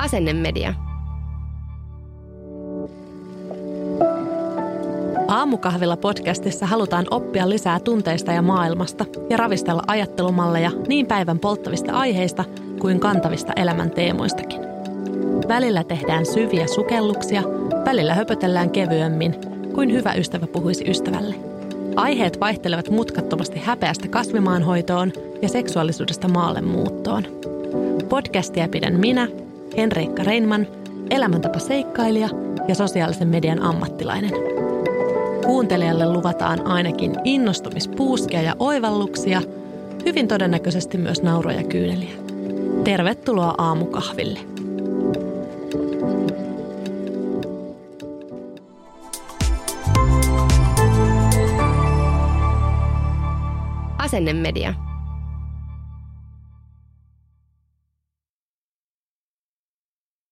Asennemedia. Aamukahvilla podcastissa halutaan oppia lisää tunteista ja maailmasta ja ravistella ajattelumalleja niin päivän polttavista aiheista kuin kantavista elämän teemoistakin. Välillä tehdään syviä sukelluksia, välillä höpötellään kevyemmin, kuin hyvä ystävä puhuisi ystävälle. Aiheet vaihtelevat mutkattomasti häpeästä kasvimaanhoitoon ja seksuaalisuudesta maalle muuttoon. Podcastia pidän minä, Henriikka Reinman, elämäntapa seikkailija ja sosiaalisen median ammattilainen. Kuuntelijalle luvataan ainakin innostumispuuskia ja oivalluksia, hyvin todennäköisesti myös nauroja kyyneliä. Tervetuloa aamukahville. Asennemedia.